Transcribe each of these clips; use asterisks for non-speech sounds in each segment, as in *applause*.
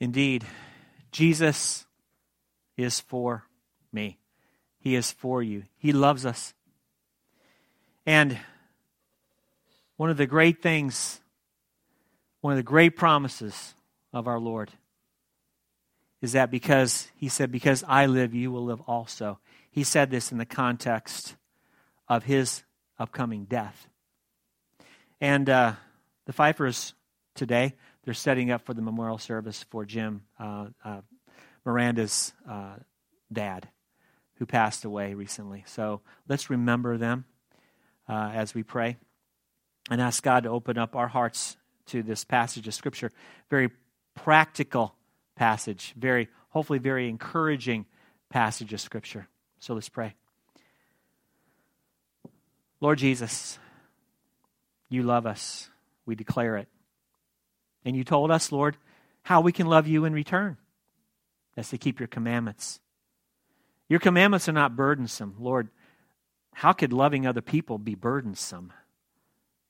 Indeed, Jesus is for me. He is for you. He loves us. And one of the great things, one of the great promises of our Lord is that because, he said, because I live, you will live also. He said this in the context of his upcoming death. And uh, the Pfeiffers today, they're setting up for the memorial service for Jim, uh, uh, Miranda's uh, dad, who passed away recently. So let's remember them uh, as we pray and ask God to open up our hearts to this passage of Scripture. Very practical passage, very, hopefully, very encouraging passage of Scripture. So let's pray. Lord Jesus, you love us. We declare it. And you told us, Lord, how we can love you in return. That's to keep your commandments. Your commandments are not burdensome. Lord, how could loving other people be burdensome?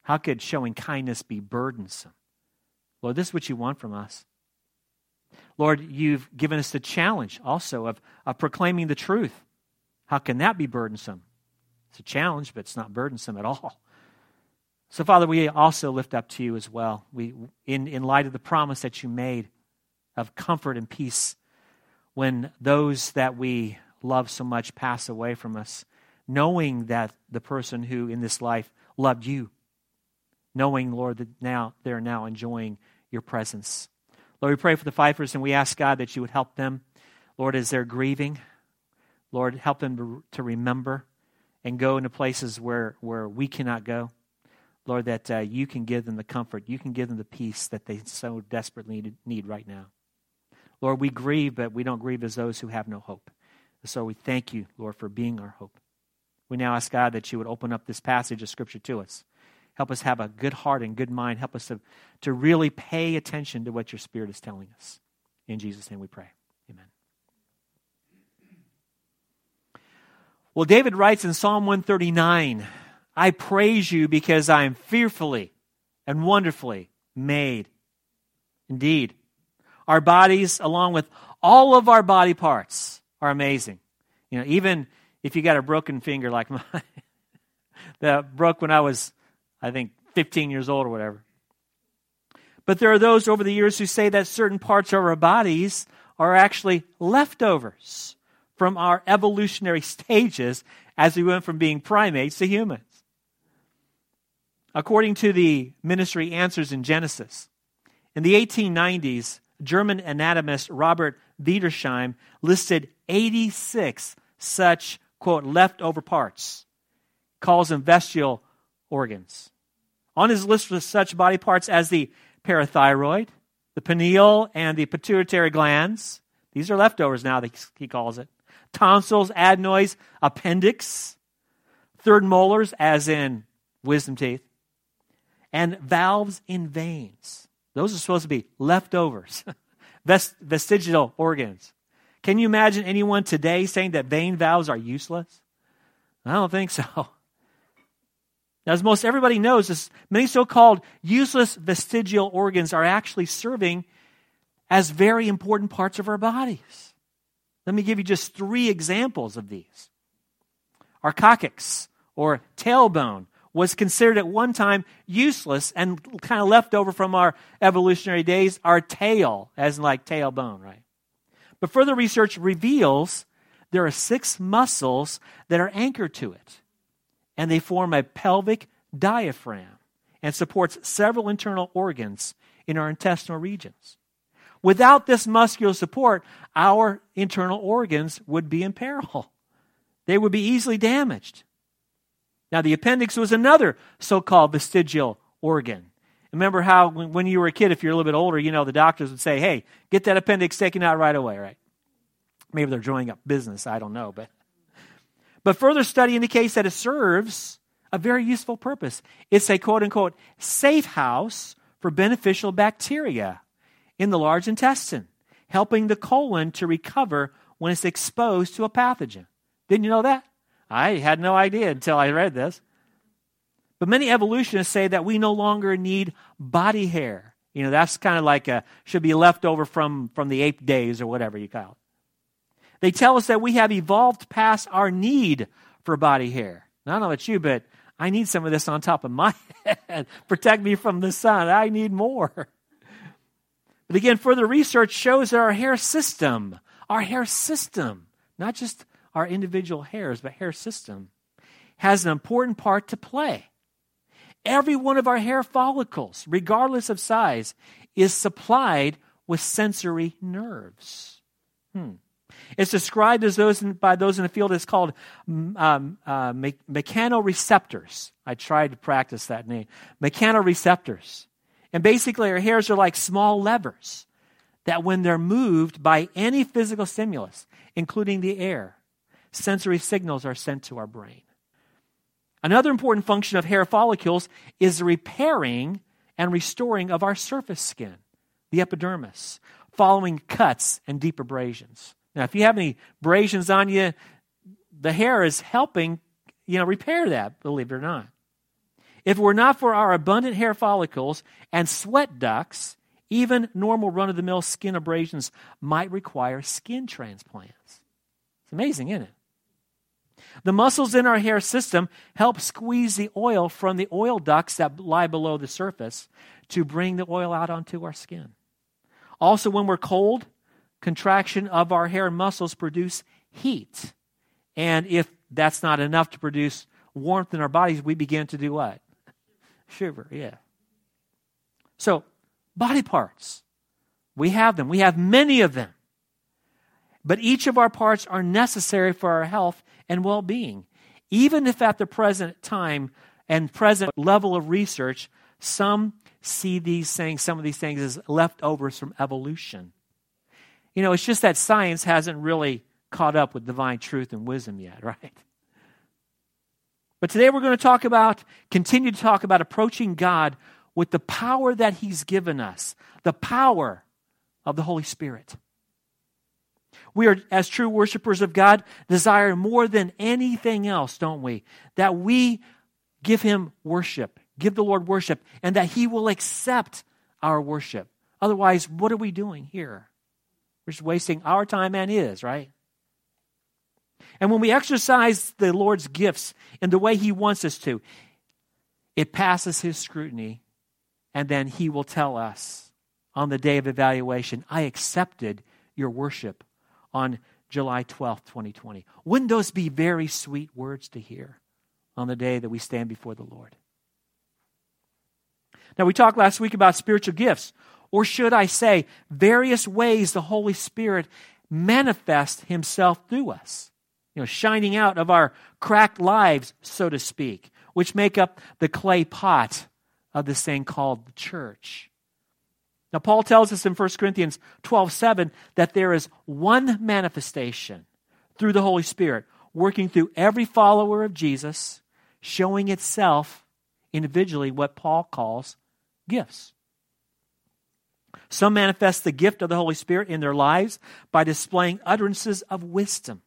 How could showing kindness be burdensome? Lord, this is what you want from us. Lord, you've given us the challenge also of, of proclaiming the truth. How can that be burdensome? It's a challenge, but it's not burdensome at all. So, Father, we also lift up to you as well. We, in, in light of the promise that you made of comfort and peace when those that we love so much pass away from us, knowing that the person who in this life loved you, knowing, Lord, that now they're now enjoying your presence. Lord, we pray for the Pfeiffers and we ask God that you would help them, Lord, as they're grieving. Lord, help them to remember and go into places where, where we cannot go. Lord, that uh, you can give them the comfort, you can give them the peace that they so desperately need right now. Lord, we grieve, but we don't grieve as those who have no hope. So we thank you, Lord, for being our hope. We now ask God that you would open up this passage of Scripture to us. Help us have a good heart and good mind. Help us to, to really pay attention to what your Spirit is telling us. In Jesus' name we pray. Amen. Well, David writes in Psalm 139 I praise you because I am fearfully and wonderfully made. Indeed, our bodies, along with all of our body parts, are amazing. You know, even if you got a broken finger like *laughs* mine, that broke when I was, I think, 15 years old or whatever. But there are those over the years who say that certain parts of our bodies are actually leftovers from our evolutionary *laughs* stages as we went from being primates to humans. According to the Ministry Answers in Genesis, in the 1890s, German anatomist Robert Wiedersheim listed 86 such, quote, leftover parts, calls them vestigial organs. On his list were such body parts as the parathyroid, the pineal, and the pituitary glands. These are leftovers now, he calls it. Tonsils, adenoids, appendix, third molars, as in wisdom teeth, and valves in veins. Those are supposed to be leftovers, *laughs* Vest- vestigial organs. Can you imagine anyone today saying that vein valves are useless? I don't think so. *laughs* As most everybody knows, this, many so called useless vestigial organs are actually serving as very important parts of our bodies. Let me give you just three examples of these. Our coccyx, or tailbone, was considered at one time useless and kind of left over from our evolutionary days, our tail, as in like tailbone, right? But further research reveals there are six muscles that are anchored to it, and they form a pelvic diaphragm and supports several internal organs in our intestinal regions. Without this muscular support, our internal organs would be in peril. They would be easily damaged. Now, the appendix was another so called vestigial organ. Remember how when you were a kid, if you're a little bit older, you know, the doctors would say, hey, get that appendix taken out right away, right? Maybe they're drawing up business, I don't know. But, but further study indicates that it serves a very useful purpose. It's a quote unquote safe house for beneficial bacteria in the large intestine, helping the colon to recover when it's exposed to a pathogen. Didn't you know that? I had no idea until I read this. But many evolutionists say that we no longer need body hair You know, that's kind of like a, should be left over from, from the ape days or whatever you call it. They tell us that we have evolved past our need for body hair. I don't know about you, but I need some of this on top of my *laughs* head. Protect me from the sun. I need more. But again, further research shows that our hair system, our hair system, not just our individual hairs, but hair system, has an important part to play. Every one of our hair follicles, regardless of size, is supplied with sensory nerves. Hmm. It's described as those in, by those in the field as called um, uh, me- mechanoreceptors. I tried to practice that name. Mechanoreceptors. And basically, our hairs are like small levers that, when they're moved by any physical stimulus, including the air, sensory signals are sent to our brain. Another important function of hair follicles is the repairing and restoring of our surface skin, the epidermis, following cuts and deep abrasions. Now, if you have any abrasions on you, the hair is helping, you know, repair that, believe it or not. If it were not for our abundant hair follicles and sweat ducts, even normal run of the mill skin abrasions might require skin transplants. It's amazing, isn't it? The muscles in our hair system help squeeze the oil from the oil ducts that lie below the surface to bring the oil out onto our skin. Also, when we're cold, contraction of our hair and muscles produce heat. And if that's not enough to produce warmth in our bodies, we begin to do what? *laughs* Shiver, yeah. So, body parts. We have them. We have many of them. But each of our parts are necessary for our health and well being. Even if at the present time and present level of research, some see these things, some of these things as leftovers from evolution. You know, it's just that science hasn't really caught up with divine truth and wisdom yet, *laughs* right? But today we're going to talk about, continue to talk about approaching God with the power that He's given us, the power of the Holy Spirit. We are, as true worshipers of God, desire more than anything else, don't we? That we give Him worship, give the Lord worship, and that He will accept our worship. Otherwise, what are we doing here? We're just wasting our time and His, right? And when we exercise the Lord's gifts in the way He wants us to, it passes His scrutiny, and then He will tell us on the day of evaluation, I accepted your worship on July 12th, 2020. Wouldn't those be very sweet words to hear on the day that we stand before the Lord? Now, we talked last week about spiritual gifts, or should I say, various ways the Holy Spirit manifests himself through us. You know, shining out of our cracked lives, so to speak, which make up the clay pot of this thing called the church. Now, Paul tells us in 1 Corinthians 12 7 that there is one manifestation through the Holy Spirit working through every follower of Jesus, showing itself individually what Paul calls gifts. Some manifest the gift of the Holy Spirit in their lives by displaying utterances of wisdom,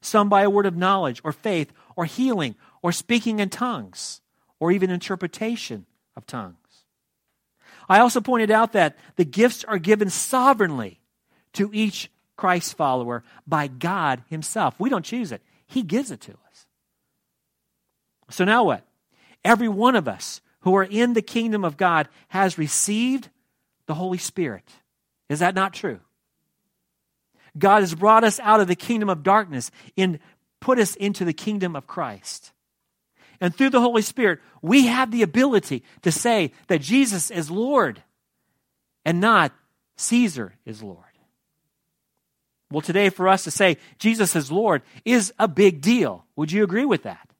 some by a word of knowledge or faith or healing or speaking in tongues or even interpretation of tongues. I also pointed out that the gifts are given sovereignly to each Christ follower by God Himself. We don't choose it, He gives it to us. So now what? Every one of us who are in the kingdom of God has received the Holy Spirit. Is that not true? God has brought us out of the kingdom of darkness and put us into the kingdom of Christ. And through the Holy Spirit, we have the ability to say that Jesus is Lord and not Caesar is Lord. Well, today, for us to say Jesus is Lord is a big deal. Would you agree with that?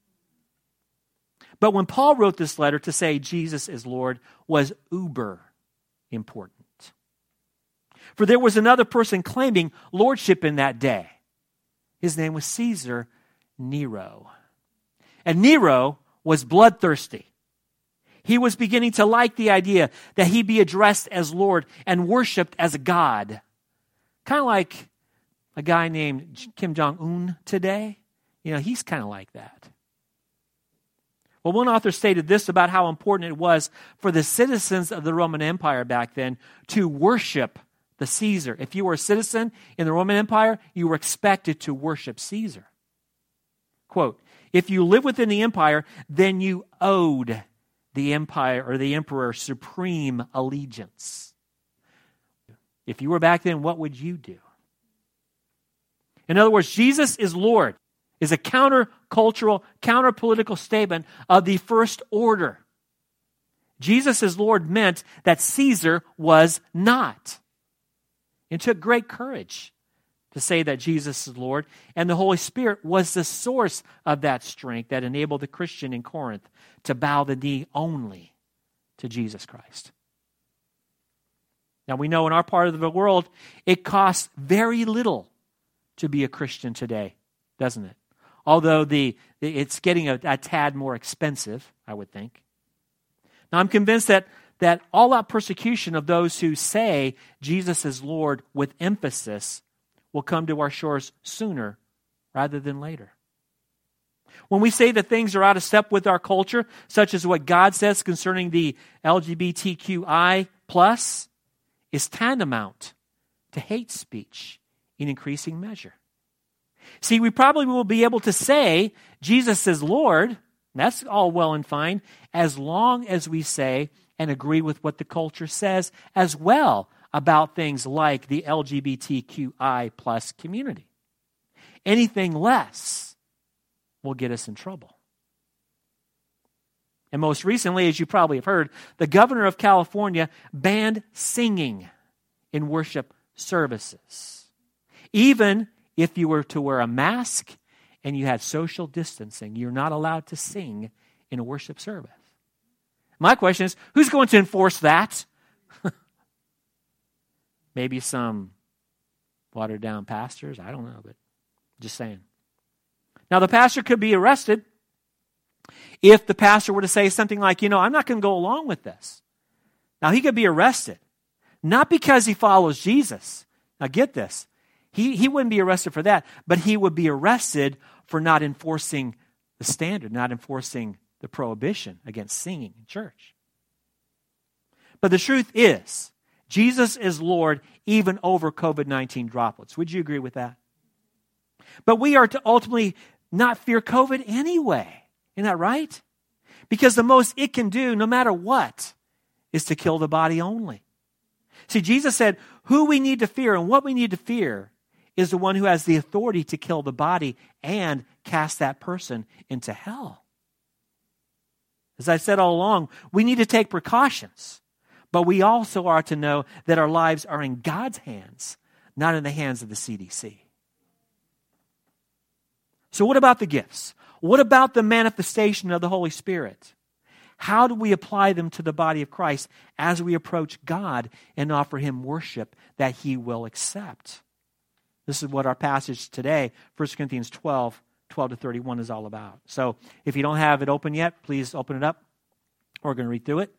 But when Paul wrote this letter to say Jesus is Lord was uber important. For there was another person claiming lordship in that day. His name was Caesar Nero. And Nero was bloodthirsty. He was beginning to like the idea that he be addressed as Lord and worshiped as a God. Kind of like a guy named Kim Jong un today. You know, he's kind of like that. Well, one author stated this about how important it was for the citizens of the Roman Empire back then to worship the Caesar. If you were a citizen in the Roman Empire, you were expected to worship Caesar. Quote, if you live within the empire, then you owed the empire or the emperor supreme allegiance. If you were back then, what would you do? In other words, Jesus is Lord is a counter-cultural, counter-political statement of the first order. Jesus as Lord meant that Caesar was not. It took great courage to say that Jesus is Lord, and the Holy Spirit was the source of that strength that enabled the Christian in Corinth to bow the knee only to Jesus Christ. Now, we know in our part of the world, it costs very little to be a Christian today, doesn't it? although the, it's getting a, a tad more expensive, I would think. Now, I'm convinced that, that all out persecution of those who say Jesus is Lord with emphasis will come to our shores sooner rather than later. When we say that things are out of step with our culture, such as what God says concerning the LGBTQI plus, is tantamount to hate speech in increasing measure. See, we probably will be able to say Jesus is Lord. That's all well and fine, as long as we say and agree with what the culture says as well about things like the LGBTQI plus community. Anything less will get us in trouble. And most recently, as you probably have heard, the governor of California banned singing in worship services. Even if you were to wear a mask and you had social distancing, you're not allowed to sing in a worship service. My question is who's going to enforce that? *laughs* Maybe some watered down pastors. I don't know, but just saying. Now, the pastor could be arrested if the pastor were to say something like, you know, I'm not going to go along with this. Now, he could be arrested, not because he follows Jesus. Now, get this he, he wouldn't be arrested for that, but he would be arrested for not enforcing the standard, not enforcing the prohibition against singing in church. But the truth is, Jesus is Lord even over COVID 19 droplets. Would you agree with that? But we are to ultimately not fear COVID anyway. Isn't that right? Because the most it can do, no matter what, is to kill the body only. See, Jesus said who we need to fear and what we need to fear is the one who has the authority to kill the body and cast that person into hell. As I said all along, we need to take precautions, but we also are to know that our lives are in God's hands, not in the hands of the CDC. So, what about the gifts? What about the manifestation of the Holy Spirit? How do we apply them to the body of Christ as we approach God and offer Him worship that He will accept? This is what our passage today, 1 Corinthians 12, 12 to 31, is all about. So if you don't have it open yet, please open it up. We're going to read through it.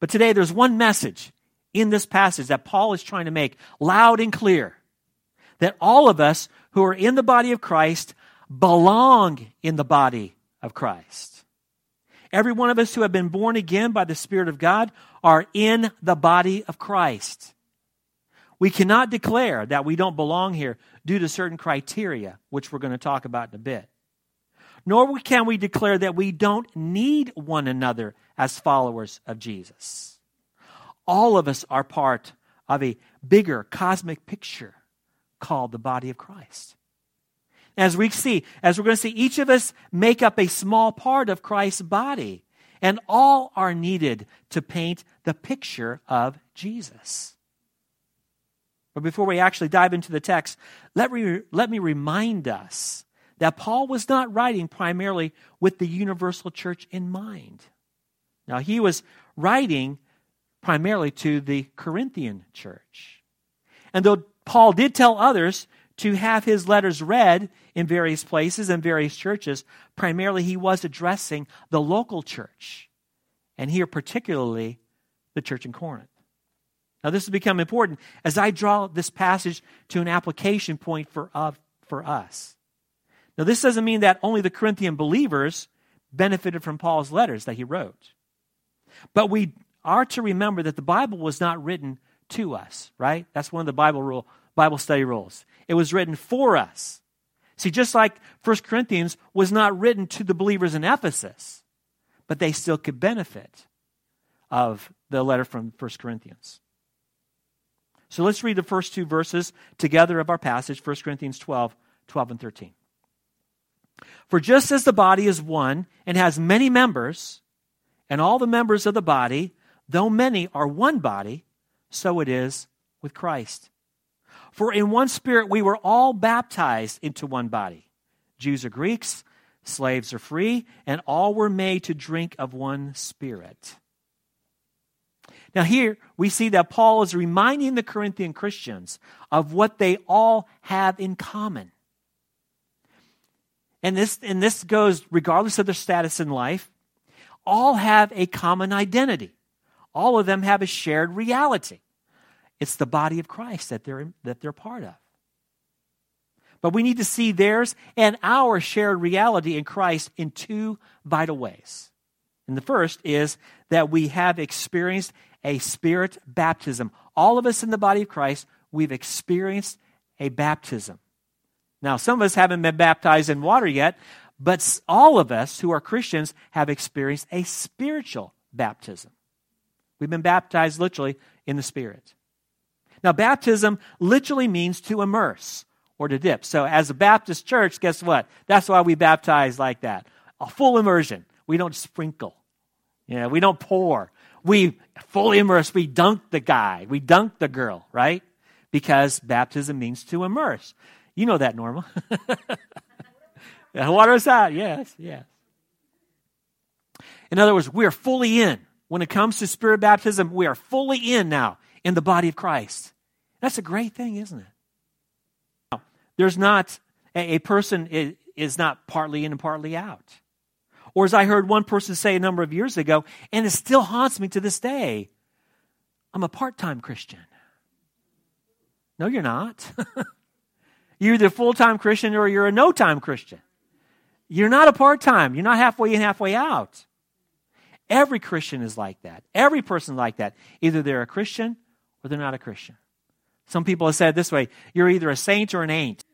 But today there's one message in this passage that Paul is trying to make loud and clear that all of us who are in the body of Christ belong in the body of Christ. Every one of us who have been born again by the Spirit of God are in the body of Christ. We cannot declare that we don't belong here due to certain criteria, which we're going to talk about in a bit. Nor can we declare that we don't need one another as followers of Jesus. All of us are part of a bigger cosmic picture called the body of Christ. As we see, as we're going to see, each of us make up a small part of Christ's body, and all are needed to paint the picture of Jesus. But before we actually dive into the text, let me, let me remind us that Paul was not writing primarily with the universal church in mind. Now, he was writing primarily to the Corinthian church. And though Paul did tell others to have his letters read in various places and various churches, primarily he was addressing the local church, and here particularly the church in Corinth. Now, this has become important as I draw this passage to an application point for, uh, for us. Now, this doesn't mean that only the Corinthian believers benefited from Paul's letters that he wrote. But we are to remember that the Bible was not written to us, right? That's one of the Bible rule, Bible study rules. It was written for us. See, just like 1 Corinthians was not written to the believers in Ephesus, but they still could benefit of the letter from 1 Corinthians. So let's read the first two verses together of our passage, 1 Corinthians 12, 12 and 13. For just as the body is one and has many members, and all the members of the body, though many, are one body, so it is with Christ. For in one spirit we were all baptized into one body Jews or Greeks, slaves or free, and all were made to drink of one spirit. Now, here we see that Paul is reminding the Corinthian Christians of what they all have in common. And this, and this goes regardless of their status in life, all have a common identity. All of them have a shared reality. It's the body of Christ that they're, that they're part of. But we need to see theirs and our shared reality in Christ in two vital ways. And the first is that we have experienced a spirit baptism. All of us in the body of Christ, we've experienced a baptism. Now, some of us haven't been baptized in water yet, but all of us who are Christians have experienced a spiritual baptism. We've been baptized literally in the Spirit. Now, baptism literally means to immerse or to dip. So, as a Baptist church, guess what? That's why we baptize like that a full immersion. We don't sprinkle, yeah, we don't pour. We fully immerse. We dunk the guy, we dunk the girl, right? Because baptism means to immerse. You know that, Norma. *laughs* Water out. Yes, yes. In other words, we are fully in. When it comes to spirit baptism, we are fully in now in the body of Christ. That's a great thing, isn't it? Now, there's not, a, a person is, is not partly in and partly out. Or as I heard one person say a number of years ago, and it still haunts me to this day I'm a part time Christian. No, you're not. *laughs* you're either a full time Christian or you're a no time Christian. You're not a part time. You're not halfway in, halfway out. Every Christian is like that. Every person like that. Either they're a Christian or they're not a Christian. Some people have said this way you're either a saint or an ain't.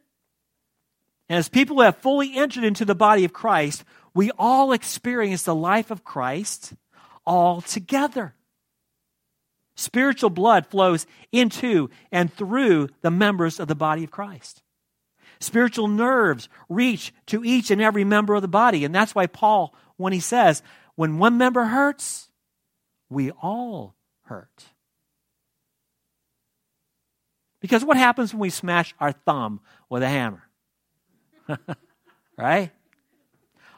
And as people who have fully entered into the body of Christ, we all experience the life of Christ all together. Spiritual blood flows into and through the members of the body of Christ. Spiritual nerves reach to each and every member of the body. And that's why Paul, when he says, when one member hurts, we all hurt. Because what happens when we smash our thumb with a hammer? *laughs* right?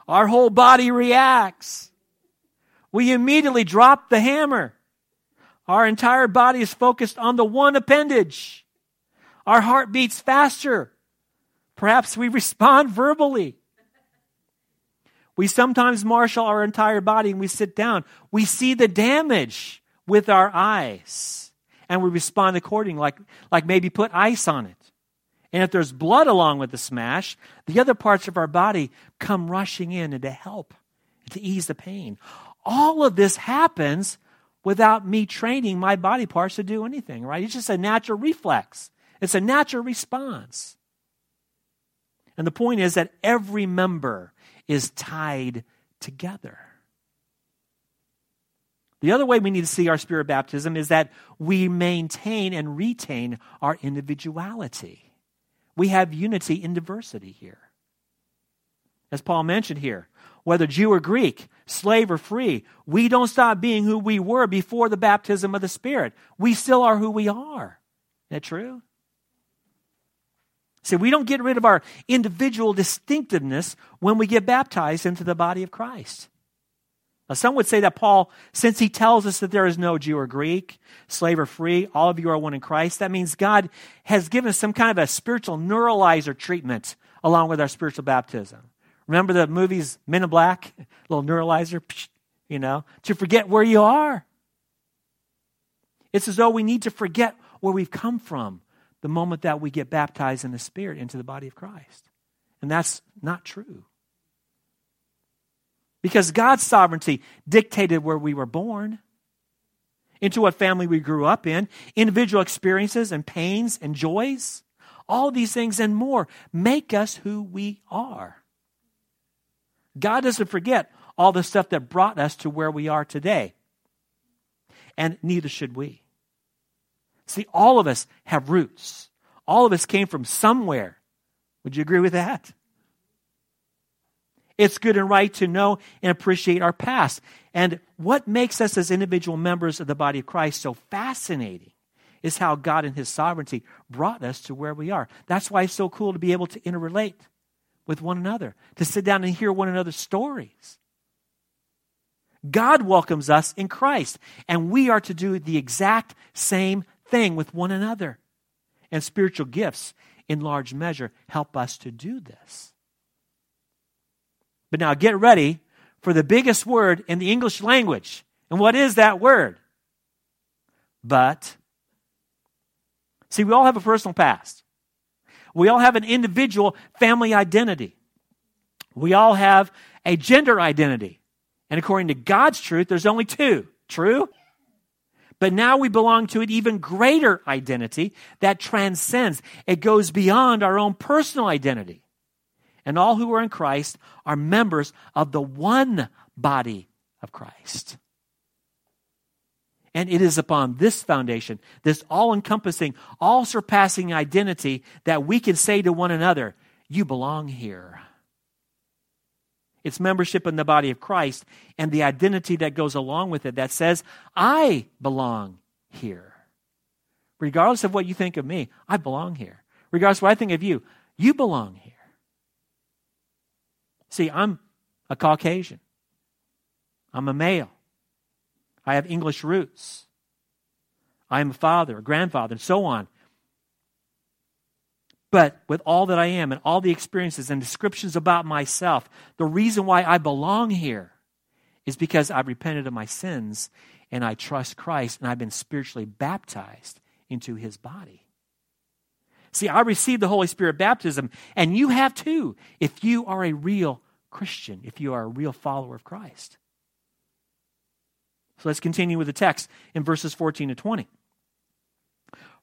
Our whole body reacts. We immediately drop the hammer. Our entire body is focused on the one appendage. Our heart beats faster. Perhaps we respond verbally. We sometimes marshal our entire body and we sit down. We see the damage with our eyes and we respond accordingly, like, like maybe put ice on it. And if there's blood along with the smash, the other parts of our body come rushing in and to help, to ease the pain. All of this happens without me training my body parts to do anything, right? It's just a natural reflex, it's a natural response. And the point is that every member is tied together. The other way we need to see our spirit baptism is that we maintain and retain our individuality. We have unity in diversity here. As Paul mentioned here, whether Jew or Greek, slave or free, we don't stop being who we were before the baptism of the Spirit. We still are who we are. Isn't that true? See, we don't get rid of our individual distinctiveness when we get baptized into the body of Christ. Now, some would say that Paul, since he tells us that there is no Jew or Greek, slave or free, all of you are one in Christ, that means God has given us some kind of a spiritual neuralizer treatment along with our spiritual baptism. Remember the movies Men in Black? *laughs* little neuralizer, you know, to forget where you are. It's as though we need to forget where we've come from the moment that we get baptized in the Spirit into the body of Christ. And that's not true. Because God's sovereignty dictated where we were born, into what family we grew up in, individual experiences and pains and joys. All these things and more make us who we are. God doesn't forget all the stuff that brought us to where we are today. And neither should we. See, all of us have roots. All of us came from somewhere. Would you agree with that? It's good and right to know and appreciate our past. And what makes us as individual members of the body of Christ so fascinating is how God in His sovereignty brought us to where we are. That's why it's so cool to be able to interrelate with one another, to sit down and hear one another's stories. God welcomes us in Christ, and we are to do the exact same thing with one another. And spiritual gifts, in large measure, help us to do this. But now get ready for the biggest word in the English language. And what is that word? But. See, we all have a personal past. We all have an individual family identity. We all have a gender identity. And according to God's truth, there's only two. True? But now we belong to an even greater identity that transcends. It goes beyond our own personal identity. And all who are in Christ are members of the one body of Christ. And it is upon this foundation, this all encompassing, all surpassing identity, that we can say to one another, You belong here. It's membership in the body of Christ and the identity that goes along with it that says, I belong here. Regardless of what you think of me, I belong here. Regardless of what I think of you, you belong here. See, I'm a Caucasian. I'm a male. I have English roots. I am a father, a grandfather, and so on. But with all that I am and all the experiences and descriptions about myself, the reason why I belong here is because I've repented of my sins and I trust Christ and I've been spiritually baptized into his body. See, I received the Holy Spirit baptism, and you have too, if you are a real Christian, if you are a real follower of Christ. So let's continue with the text in verses 14 to 20.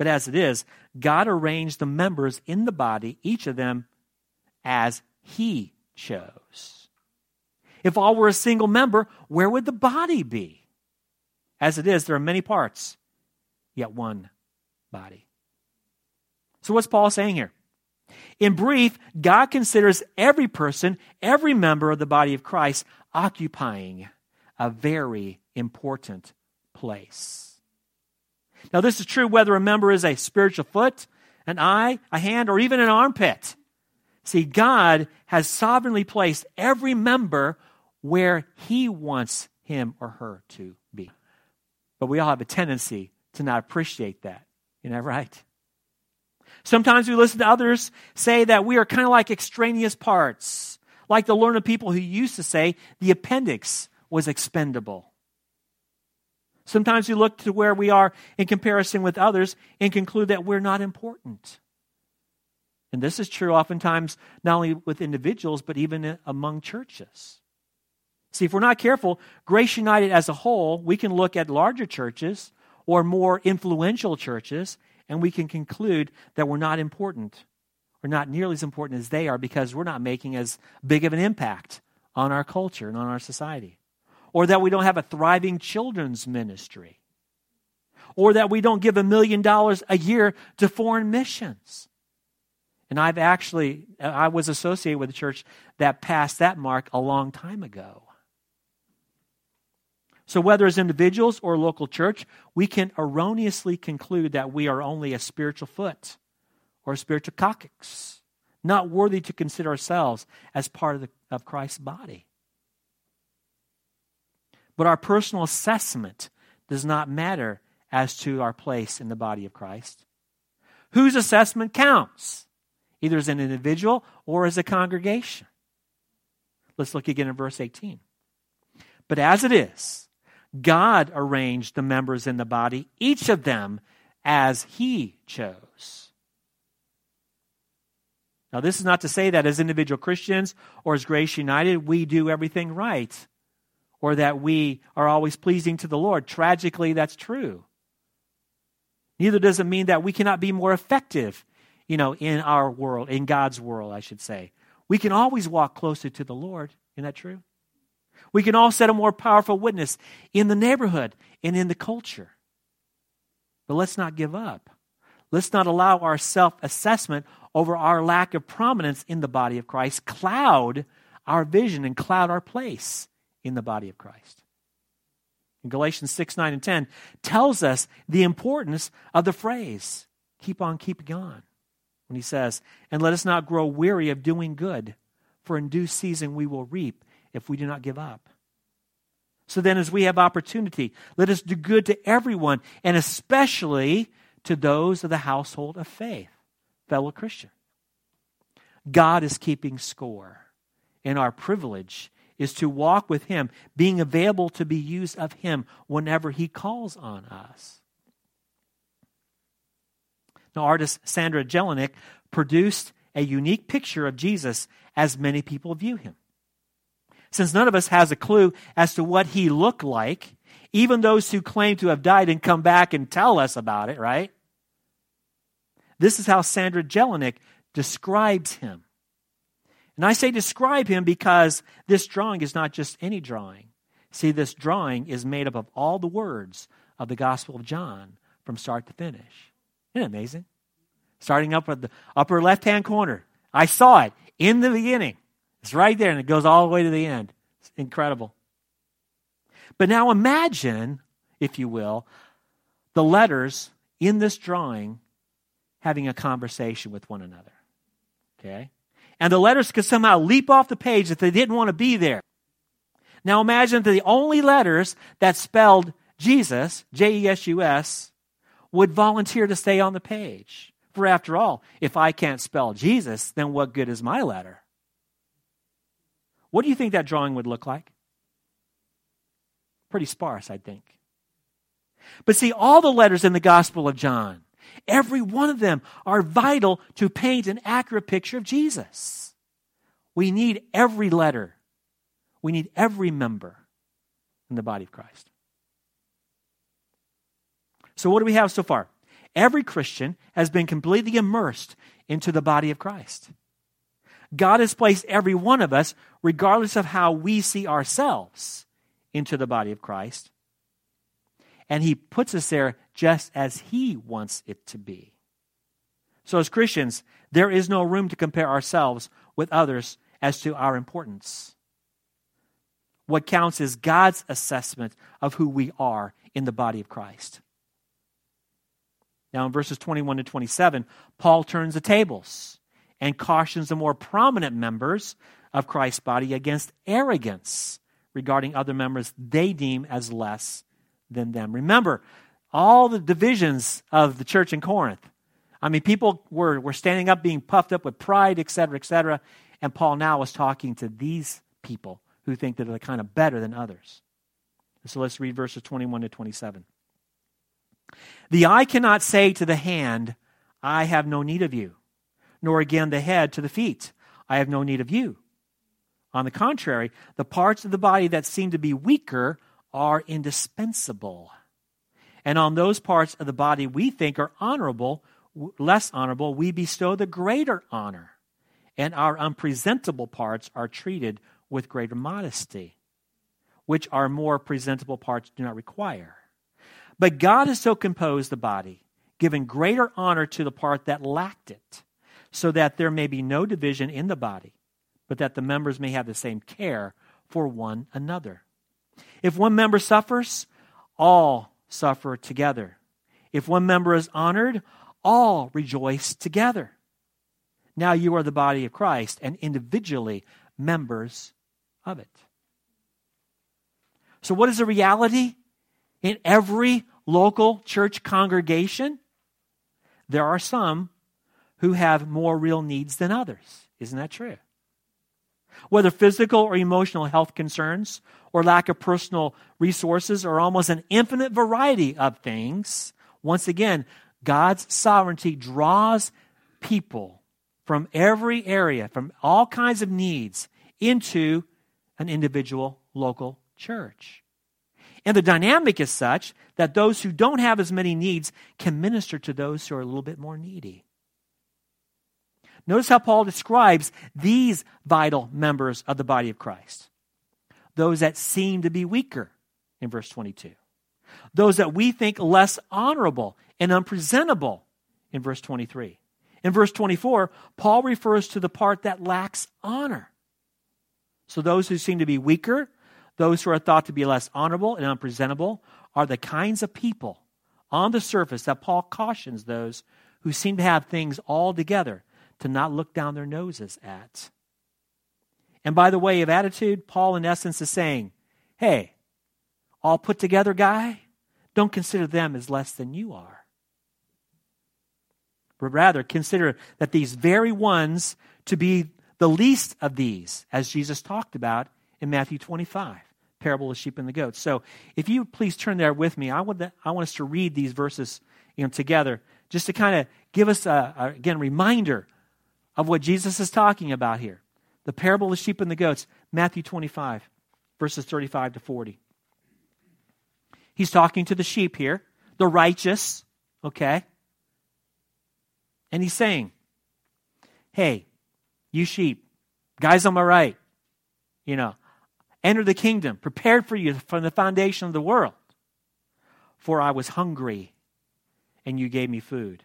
But as it is, God arranged the members in the body, each of them, as He chose. If all were a single member, where would the body be? As it is, there are many parts, yet one body. So, what's Paul saying here? In brief, God considers every person, every member of the body of Christ, occupying a very important place. Now, this is true whether a member is a spiritual foot, an eye, a hand, or even an armpit. See, God has sovereignly placed every member where He wants him or her to be. But we all have a tendency to not appreciate that. Isn't that right? Sometimes we listen to others say that we are kind of like extraneous parts, like the learned people who used to say the appendix was expendable. Sometimes we look to where we are in comparison with others and conclude that we're not important. And this is true oftentimes not only with individuals, but even among churches. See, if we're not careful, Grace United as a whole, we can look at larger churches or more influential churches, and we can conclude that we're not important or not nearly as important as they are because we're not making as big of an impact on our culture and on our society or that we don't have a thriving children's ministry, or that we don't give a million dollars a year to foreign missions. And I've actually, I was associated with a church that passed that mark a long time ago. So, whether as individuals or local church, we can erroneously conclude that we are only a spiritual foot or a spiritual coccyx, not worthy to consider ourselves as part of the, of Christ's body. But our personal assessment does not matter as to our place in the body of Christ. Whose assessment counts, either as an individual or as a congregation? Let's look again at verse 18. But as it is, God arranged the members in the body, each of them as He chose. Now, this is not to say that as individual Christians or as Grace United, we do everything right or that we are always pleasing to the Lord. Tragically, that's true. Neither does it mean that we cannot be more effective, you know, in our world, in God's world, I should say. We can always walk closer to the Lord. Isn't that true? We can all set a more powerful witness in the neighborhood and in the culture. But let's not give up. Let's not allow our self assessment over our lack of prominence in the body of Christ cloud our vision and cloud our place in the body of Christ. In Galatians 6, 9, and 10 tells us the importance of the phrase, keep on keeping on. When he says, and let us not grow weary of doing good, for in due season we will reap if we do not give up. So then, as we have opportunity, let us do good to everyone, and especially to those of the household of faith, fellow Christian. God is keeping score, and our privilege is to walk with Him, being available to be used of Him whenever He calls on us. Now, artist Sandra Jelinek produced a unique picture of Jesus as many people view him. Since none of us has a clue as to what he looked like, even those who claim to have died and come back and tell us about it, right? This is how Sandra Jelinek describes him. And I say describe him because this drawing is not just any drawing. See, this drawing is made up of all the words of the Gospel of John from start to finish. Isn't it amazing? Starting up at the upper left hand corner. I saw it in the beginning. It's right there and it goes all the way to the end. It's incredible. But now imagine, if you will, the letters in this drawing having a conversation with one another. Okay? And the letters could somehow leap off the page if they didn't want to be there. Now imagine that the only letters that spelled Jesus, J E S U S, would volunteer to stay on the page. For after all, if I can't spell Jesus, then what good is my letter? What do you think that drawing would look like? Pretty sparse, I think. But see, all the letters in the Gospel of John Every one of them are vital to paint an accurate picture of Jesus. We need every letter. We need every member in the body of Christ. So, what do we have so far? Every Christian has been completely immersed into the body of Christ. God has placed every one of us, regardless of how we see ourselves, into the body of Christ. And He puts us there just as He wants it to be. So, as Christians, there is no room to compare ourselves with others as to our importance. What counts is God's assessment of who we are in the body of Christ. Now, in verses 21 to 27, Paul turns the tables and cautions the more prominent members of Christ's body against arrogance regarding other members they deem as less than them. Remember, all the divisions of the church in Corinth. I mean, people were, were standing up, being puffed up with pride, etc., etc. And Paul now was talking to these people who think that they're kind of better than others. So let's read verses 21 to 27. The eye cannot say to the hand, I have no need of you, nor again the head to the feet, I have no need of you. On the contrary, the parts of the body that seem to be weaker are indispensable. And on those parts of the body we think are honorable, less honorable, we bestow the greater honor. And our unpresentable parts are treated with greater modesty, which our more presentable parts do not require. But God has so composed the body, giving greater honor to the part that lacked it, so that there may be no division in the body, but that the members may have the same care for one another. If one member suffers, all suffer together. If one member is honored, all rejoice together. Now you are the body of Christ and individually members of it. So, what is the reality? In every local church congregation, there are some who have more real needs than others. Isn't that true? Whether physical or emotional health concerns or lack of personal resources or almost an infinite variety of things, once again, God's sovereignty draws people from every area, from all kinds of needs, into an individual local church. And the dynamic is such that those who don't have as many needs can minister to those who are a little bit more needy. Notice how Paul describes these vital members of the body of Christ those that seem to be weaker in verse 22, those that we think less honorable and unpresentable in verse 23. In verse 24, Paul refers to the part that lacks honor. So those who seem to be weaker, those who are thought to be less honorable and unpresentable, are the kinds of people on the surface that Paul cautions those who seem to have things all together to not look down their noses at. And by the way of attitude, Paul, in essence, is saying, hey, all put together guy, don't consider them as less than you are. But rather, consider that these very ones to be the least of these, as Jesus talked about in Matthew 25, parable of sheep and the goats. So, if you please turn there with me, I want, I want us to read these verses you know, together, just to kind of give us, a, a, again, reminder of what Jesus is talking about here. The parable of the sheep and the goats, Matthew 25, verses 35 to 40. He's talking to the sheep here, the righteous, okay? And he's saying, hey, you sheep, guys on my right, you know, enter the kingdom, prepared for you from the foundation of the world. For I was hungry, and you gave me food.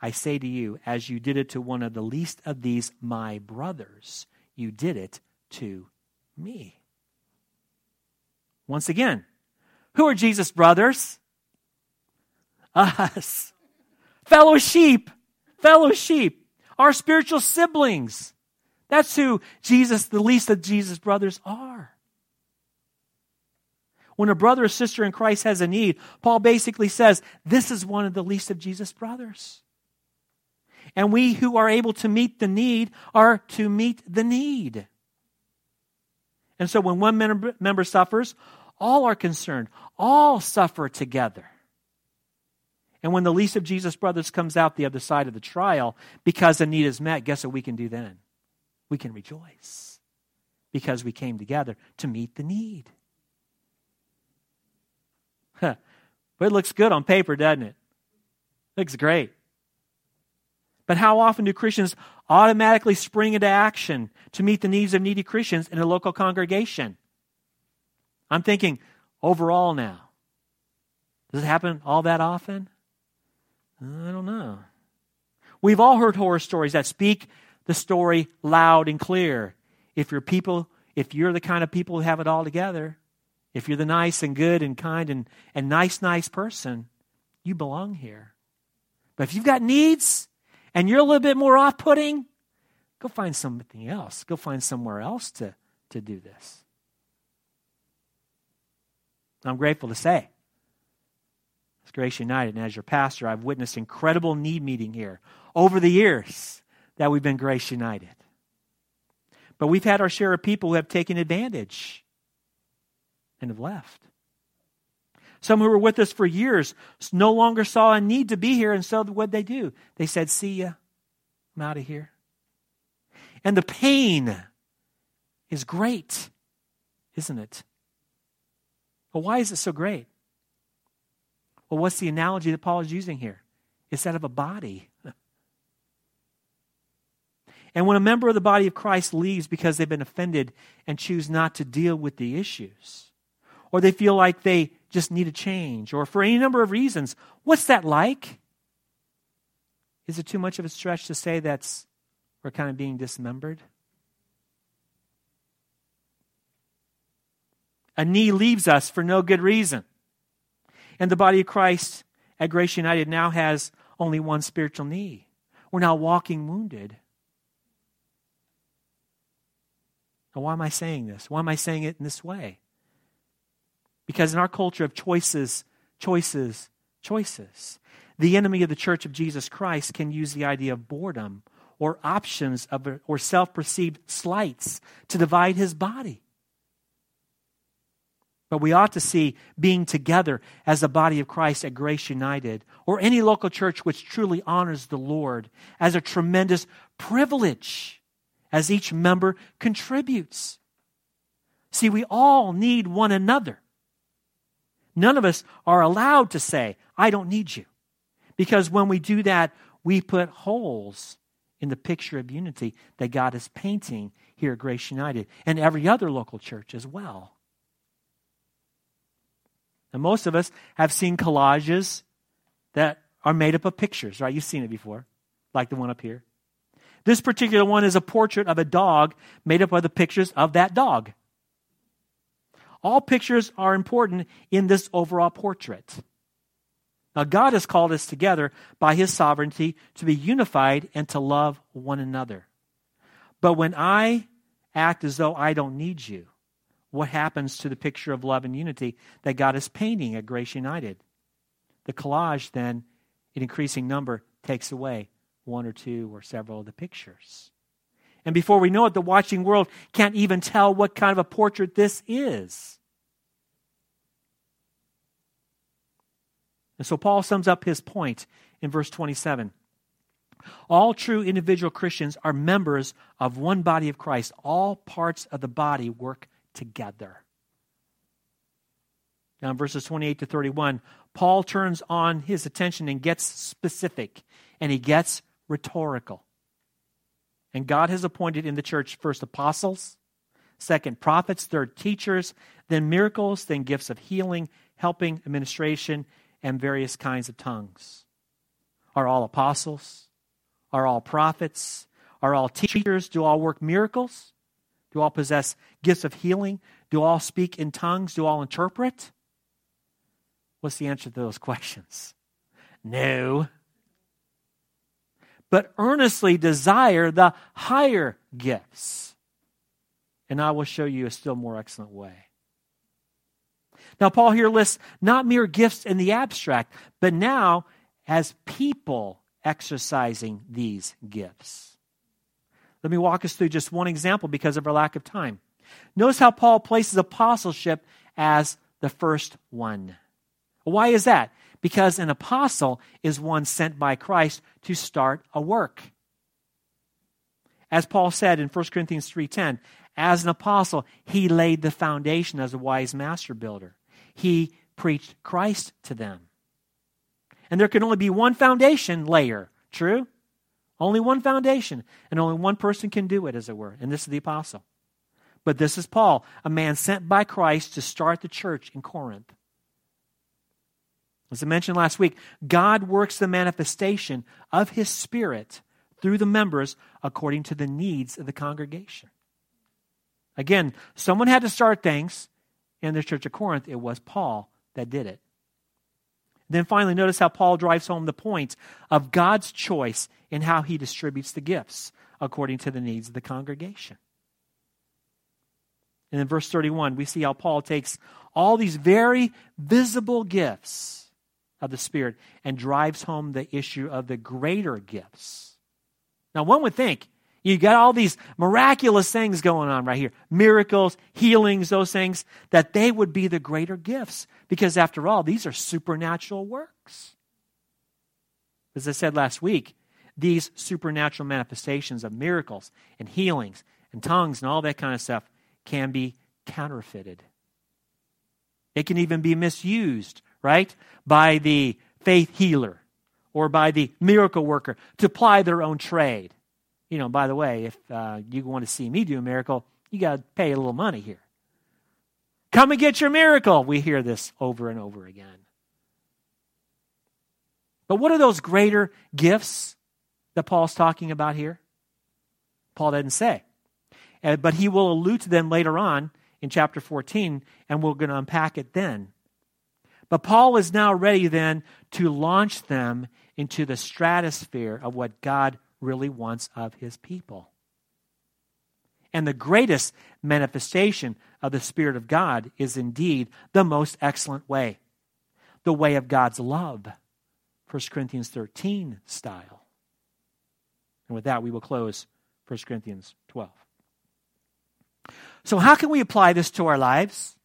I say to you, as you did it to one of the least of these, my brothers, you did it to me. Once again, who are Jesus' brothers? Us. Fellow sheep. Fellow sheep. Our spiritual siblings. That's who Jesus, the least of Jesus' brothers, are. When a brother or sister in Christ has a need, Paul basically says, This is one of the least of Jesus' brothers. And we who are able to meet the need are to meet the need. And so when one member suffers, all are concerned. All suffer together. And when the least of Jesus' brothers comes out the other side of the trial because the need is met, guess what we can do then? We can rejoice because we came together to meet the need. Huh. But it looks good on paper, doesn't it? Looks great. But how often do Christians automatically spring into action to meet the needs of needy Christians in a local congregation? I'm thinking overall now. Does it happen all that often? I don't know. We've all heard horror stories that speak the story loud and clear. If you're people, if you're the kind of people who have it all together, if you're the nice and good and kind and, and nice, nice person, you belong here. But if you've got needs, and you're a little bit more off putting, go find something else. Go find somewhere else to, to do this. I'm grateful to say, as Grace United and as your pastor, I've witnessed incredible need meeting here over the years that we've been Grace United. But we've had our share of people who have taken advantage and have left. Some who were with us for years no longer saw a need to be here, and so what they do? They said, See ya, I'm out of here. And the pain is great, isn't it? Well, why is it so great? Well, what's the analogy that Paul is using here? It's that of a body. *laughs* And when a member of the body of Christ leaves because they've been offended and choose not to deal with the issues, or they feel like they just need a change, or for any number of reasons, what's that like? Is it too much of a stretch to say that's we're kind of being dismembered? A knee leaves us for no good reason. And the body of Christ at Grace United now has only one spiritual knee. We're now walking wounded. Now, why am I saying this? Why am I saying it in this way? Because in our culture of choices, choices, choices, the enemy of the church of Jesus Christ can use the idea of boredom or options of, or self perceived slights to divide his body. But we ought to see being together as the body of Christ at Grace United or any local church which truly honors the Lord as a tremendous privilege as each member contributes. See, we all need one another. None of us are allowed to say, I don't need you. Because when we do that, we put holes in the picture of unity that God is painting here at Grace United and every other local church as well. And most of us have seen collages that are made up of pictures, right? You've seen it before, like the one up here. This particular one is a portrait of a dog made up of the pictures of that dog. All pictures are important in this overall portrait. Now, God has called us together by His sovereignty to be unified and to love one another. But when I act as though I don't need you, what happens to the picture of love and unity that God is painting at Grace United? The collage, then, in increasing number, takes away one or two or several of the pictures. And before we know it, the watching world can't even tell what kind of a portrait this is. And so Paul sums up his point in verse 27. All true individual Christians are members of one body of Christ. All parts of the body work together. Now, in verses 28 to 31, Paul turns on his attention and gets specific, and he gets rhetorical. And God has appointed in the church first apostles, second prophets, third teachers, then miracles, then gifts of healing, helping, administration, and various kinds of tongues. Are all apostles? Are all prophets? Are all teachers? Do all work miracles? Do all possess gifts of healing? Do all speak in tongues? Do all interpret? What's the answer to those *laughs* questions? No. But earnestly desire the higher gifts. And I will show you a still more excellent way. Now, Paul here lists not mere gifts in the abstract, but now as people exercising these gifts. Let me walk us through just one example because of our lack of time. Notice how Paul places apostleship as the first one. Why is that? Because an apostle is one sent by Christ to start a work. As Paul said in 1 Corinthians 3:10, as an apostle, he laid the foundation as a wise master builder he preached Christ to them. And there can only be one foundation layer, true? Only one foundation, and only one person can do it, as it were, and this is the apostle. But this is Paul, a man sent by Christ to start the church in Corinth. As I mentioned last week, God works the manifestation of his Spirit through the members according to the needs of the congregation. Again, someone had to start things, in the church of Corinth, it was Paul that did it. Then finally, notice how Paul drives home the point of God's choice in how he distributes the gifts according to the needs of the congregation. And in verse 31, we see how Paul takes all these very visible gifts of the Spirit and drives home the issue of the greater gifts. Now, one would think you got all these miraculous things going on right here miracles, healings, those things, that they would be the greater gifts. Because after all, these are supernatural works. As I said last week, these supernatural manifestations of miracles and healings and tongues and all that kind of stuff can be counterfeited. It can even be misused, right, by the faith healer or by the miracle worker to ply their own trade You know, by the way, if uh, you want to see me do a miracle, you got to pay a little money here. Come and get your miracle. We hear this over and over again. But what are those greater gifts that Paul's talking about here? Paul doesn't say. Uh, but he will allude to them later on in chapter 14, and we're going to unpack it then. But Paul is now ready then to launch them into the stratosphere of what God really wants of his people. And the greatest manifestation of the Spirit of God is indeed the most excellent way the way of God's love. 1 Corinthians 13 style. And with that, we will close 1 Corinthians 12. So, how can we apply this to our lives?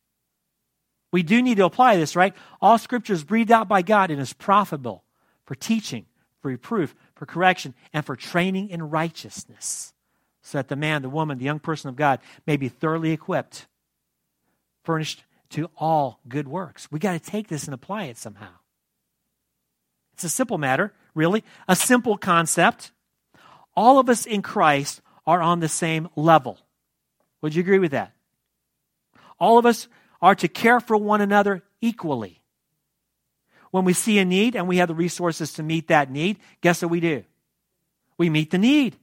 We do need to apply this, right? All scripture is breathed out by God and is profitable for teaching, for reproof, for correction, and for training in righteousness, so that the man, the woman, the young person of God may be thoroughly equipped, furnished to all good works. We got to take this and apply it somehow. It's a simple matter, really, a simple concept. All of us in Christ are on the same level. Would you agree with that? All of us are to care for one another equally. When we see a need and we have the resources to meet that need, guess what we do? We meet the need.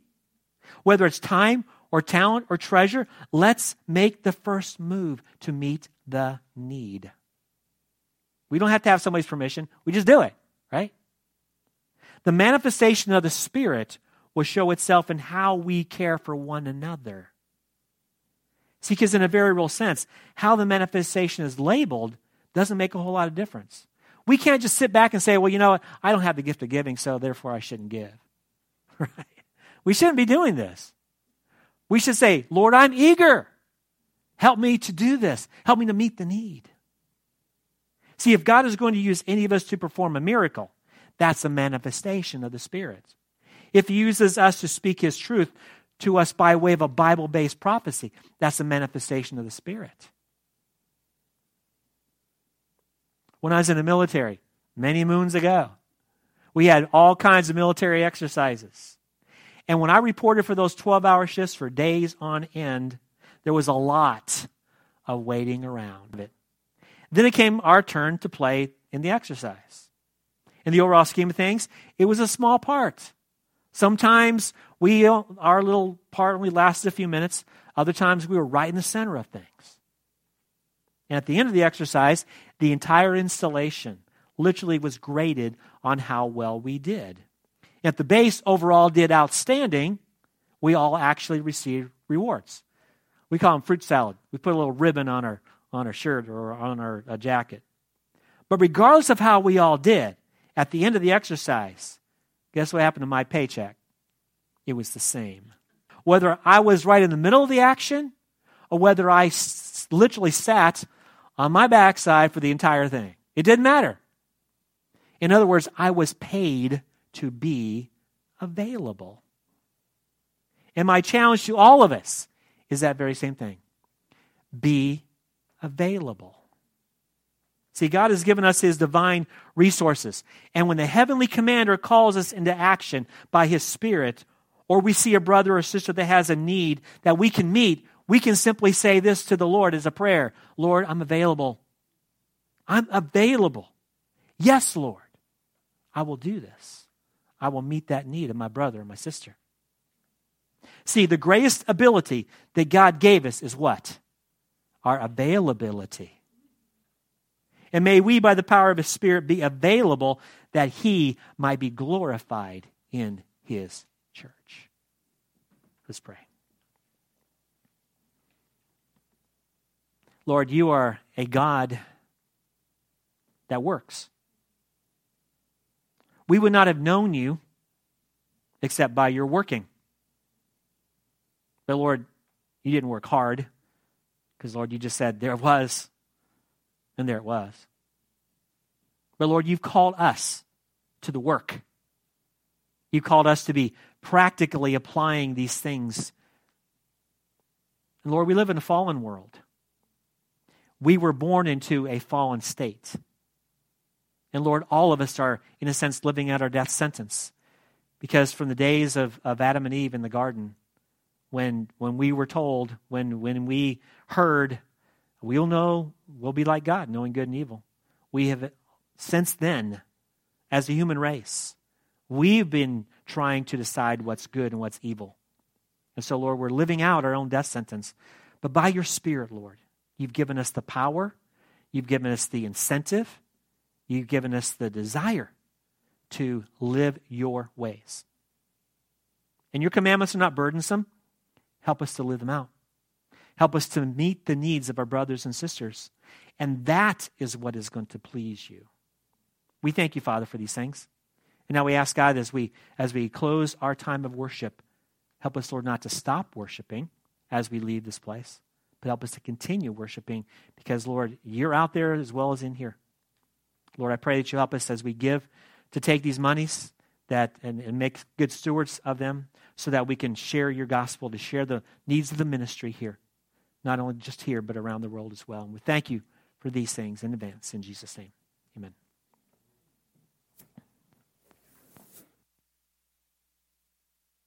Whether it's time or talent or treasure, let's make the first move to meet the need. We don't have to have somebody's permission, we just do it, right? The manifestation of the Spirit will show itself in how we care for one another. See, because in a very real sense, how the manifestation is labeled doesn't make a whole lot of difference. We can't just sit back and say, well, you know what? I don't have the gift of giving, so therefore I shouldn't give. *laughs* Right? We shouldn't be doing this. We should say, Lord, I'm eager. Help me to do this. Help me to meet the need. See, if God is going to use any of us to perform a miracle, that's a manifestation of the Spirit. If He uses us to speak His truth, to us by way of a Bible based prophecy. That's a manifestation of the Spirit. When I was in the military, many moons ago, we had all kinds of military exercises. And when I reported for those 12 hour shifts for days on end, there was a lot of waiting around it. Then it came our turn to play in the exercise. In the overall scheme of things, it was a small part. Sometimes we, our little part only lasted a few minutes. Other times we were right in the center of things. And at the end of the exercise, the entire installation literally was graded on how well we did. If the base overall did outstanding, we all actually received rewards. We call them fruit salad. We put a little ribbon on our, on our shirt or on our uh, jacket. But regardless of how we all did, at the end of the exercise, Guess what happened to my paycheck? It was the same. Whether I was right in the middle of the action or whether I s- literally sat on my backside for the entire thing, it didn't matter. In other words, I was paid to be available. And my challenge to all of us is that very same thing be available. See, God has given us His divine resources. And when the heavenly commander calls us into action by His Spirit, or we see a brother or sister that has a need that we can meet, we can simply say this to the Lord as a prayer Lord, I'm available. I'm available. Yes, Lord, I will do this. I will meet that need of my brother and my sister. See, the greatest ability that God gave us is what? Our availability. And may we, by the power of His Spirit, be available that He might be glorified in His church. Let's pray. Lord, you are a God that works. We would not have known you except by your working. But Lord, you didn't work hard because, Lord, you just said there was and there it was. But Lord, you've called us to the work. You called us to be practically applying these things. And Lord, we live in a fallen world. We were born into a fallen state. And Lord, all of us are, in a sense, living out our death sentence. Because from the days of, of Adam and Eve in the garden, when, when we were told, when, when we heard, we'll know, we'll be like God, knowing good and evil. We have, since then, as a human race, we've been trying to decide what's good and what's evil. And so, Lord, we're living out our own death sentence. But by your Spirit, Lord, you've given us the power, you've given us the incentive, you've given us the desire to live your ways. And your commandments are not burdensome. Help us to live them out. Help us to meet the needs of our brothers and sisters. And that is what is going to please you. We thank you, Father, for these things. And now we ask God as we as we close our time of worship, help us, Lord, not to stop worshiping as we leave this place, but help us to continue worshiping because, Lord, you're out there as well as in here. Lord, I pray that you help us as we give to take these monies that and, and make good stewards of them so that we can share your gospel, to share the needs of the ministry here, not only just here, but around the world as well. And we thank you for these things in advance. In Jesus' name, amen.